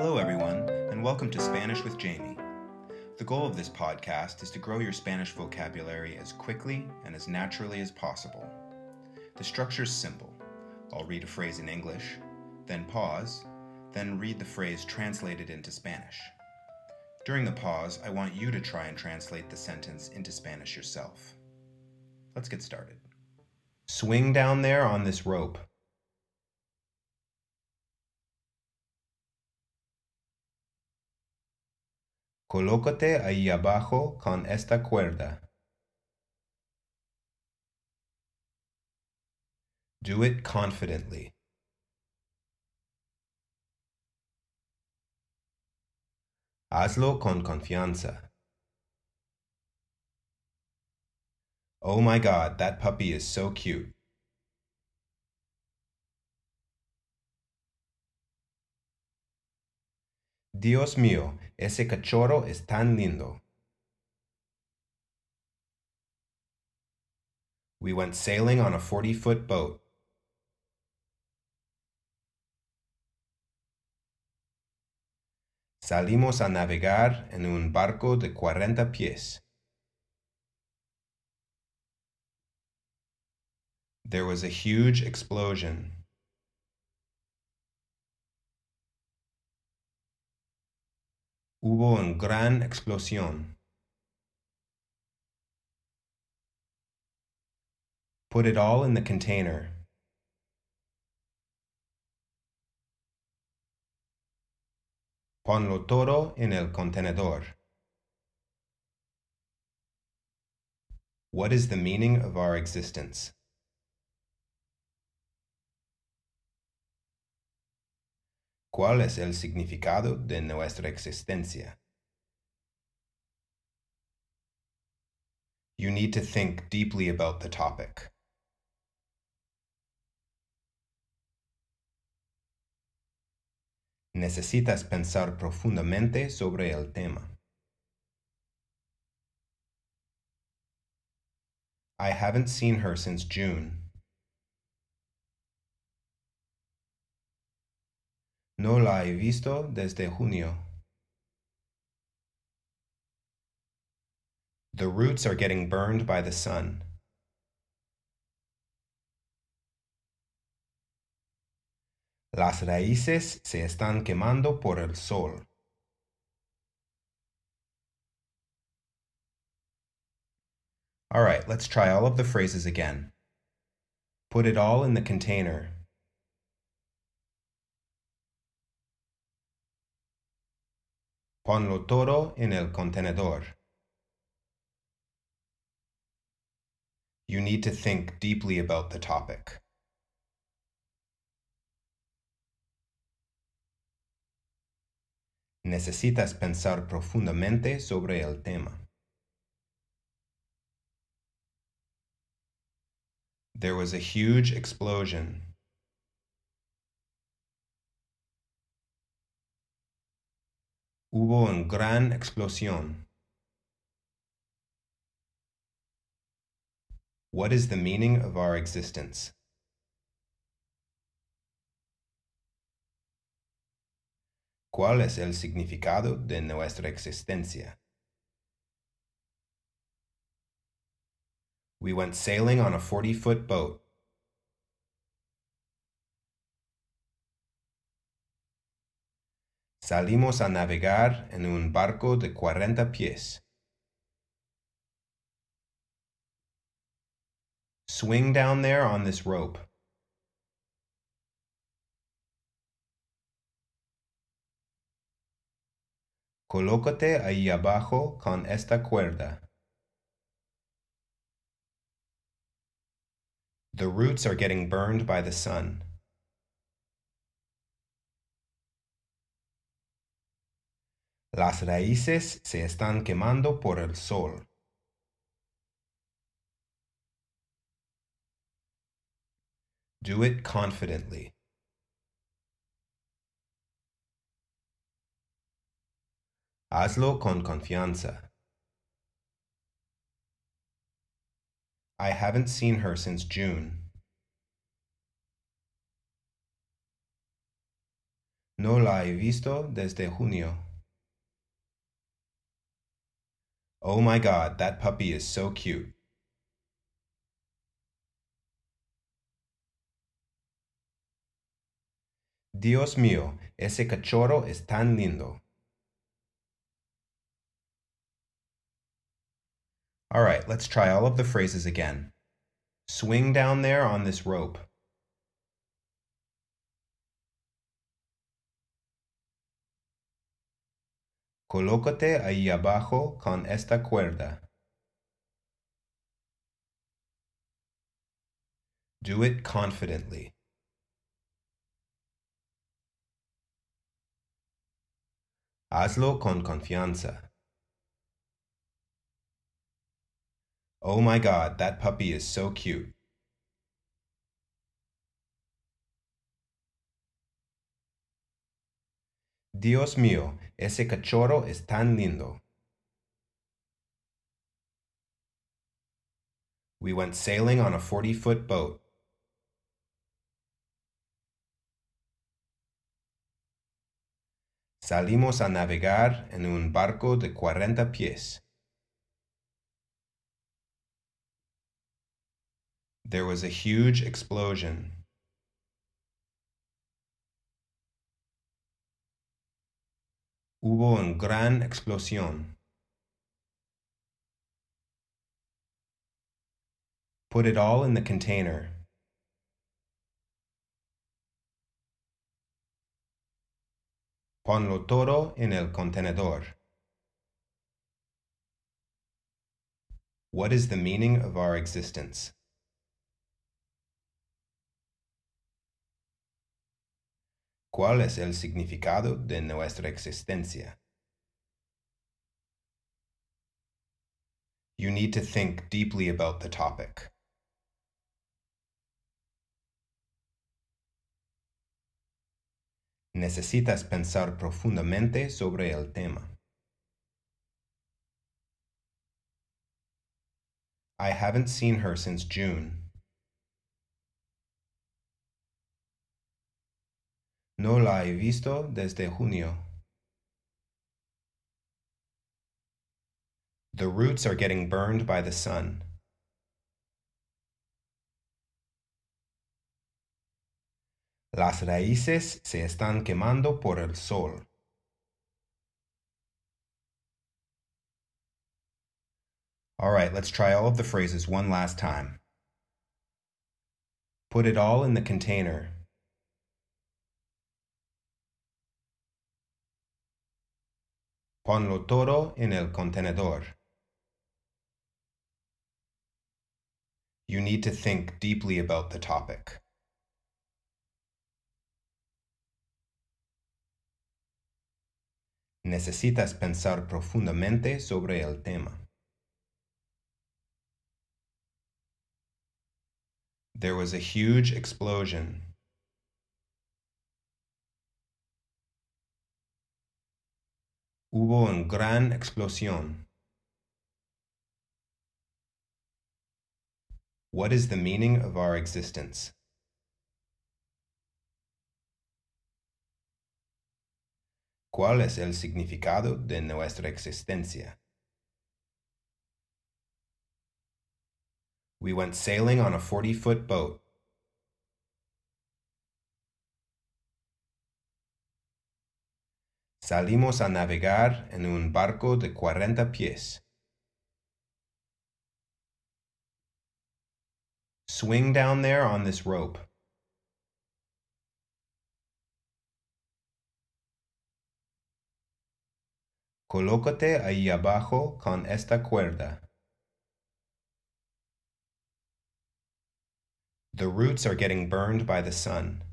Hello, everyone, and welcome to Spanish with Jamie. The goal of this podcast is to grow your Spanish vocabulary as quickly and as naturally as possible. The structure is simple I'll read a phrase in English, then pause, then read the phrase translated into Spanish. During the pause, I want you to try and translate the sentence into Spanish yourself. Let's get started. Swing down there on this rope. Colócate ahí abajo con esta cuerda. Do it confidently. Hazlo con confianza. Oh my god, that puppy is so cute. Dios mío, ese cachorro es tan lindo. We went sailing on a 40 foot boat. Salimos a navegar en un barco de 40 pies. There was a huge explosion. Hubo una gran explosión. Put it all in the container. Ponlo todo en el contenedor. What is the meaning of our existence? ¿Cuál es el significado de nuestra existencia? You need to think deeply about the topic. Necesitas pensar profundamente sobre el tema. I haven't seen her since June. No la he visto desde junio. The roots are getting burned by the sun. Las raíces se están quemando por el sol. All right, let's try all of the phrases again. Put it all in the container. Ponlo todo en el contenedor. You need to think deeply about the topic. Necesitas pensar profundamente sobre el tema. There was a huge explosion. Hubo una gran explosión. What is the meaning of our existence? ¿Cuál es el significado de nuestra existencia? We went sailing on a 40 foot boat. Salimos a navegar en un barco de 40 pies. Swing down there on this rope. Colócate ahí abajo con esta cuerda. The roots are getting burned by the sun. Las raíces se están quemando por el sol. Do it confidently. Hazlo con confianza. I haven't seen her since June. No la he visto desde junio. Oh my god, that puppy is so cute. Dios mío, ese cachorro es tan lindo. All right, let's try all of the phrases again. Swing down there on this rope. Colócate ahí abajo con esta cuerda. Do it confidently. Hazlo con confianza. Oh my god, that puppy is so cute. Dios mío, ese cachorro es tan lindo. We went sailing on a 40 foot boat. Salimos a navegar en un barco de 40 pies. There was a huge explosion. Hubo una gran explosión. Put it all in the container. Ponlo todo en el contenedor. What is the meaning of our existence? ¿Cuál es el significado de nuestra existencia? You need to think deeply about the topic. Necesitas pensar profundamente sobre el tema. I haven't seen her since June. No la he visto desde junio. The roots are getting burned by the sun. Las raíces se están quemando por el sol. All right, let's try all of the phrases one last time. Put it all in the container. Ponlo todo en el contenedor. You need to think deeply about the topic. Necesitas pensar profundamente sobre el tema. There was a huge explosion. Hubo una gran explosión. What is the meaning of our existence? ¿Cuál es el significado de nuestra existencia? We went sailing on a 40 foot boat. Salimos a navegar en un barco de 40 pies. Swing down there on this rope. Colócate ahí abajo con esta cuerda. The roots are getting burned by the sun.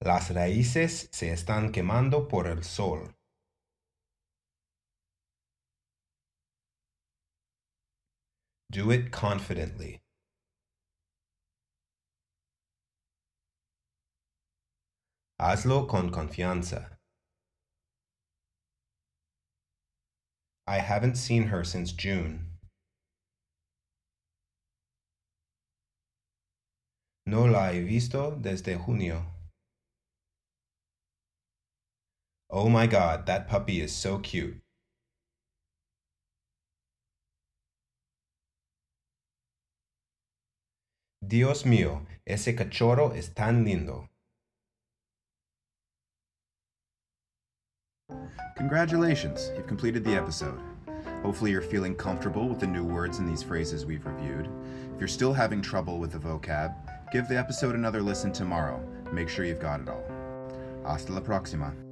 Las raíces se están quemando por el sol. Do it confidently. Hazlo con confianza. I haven't seen her since June. No la he visto desde junio. Oh my god, that puppy is so cute. Dios mío, ese cachorro es tan lindo. Congratulations, you've completed the episode. Hopefully, you're feeling comfortable with the new words in these phrases we've reviewed. If you're still having trouble with the vocab, give the episode another listen tomorrow. Make sure you've got it all. Hasta la próxima.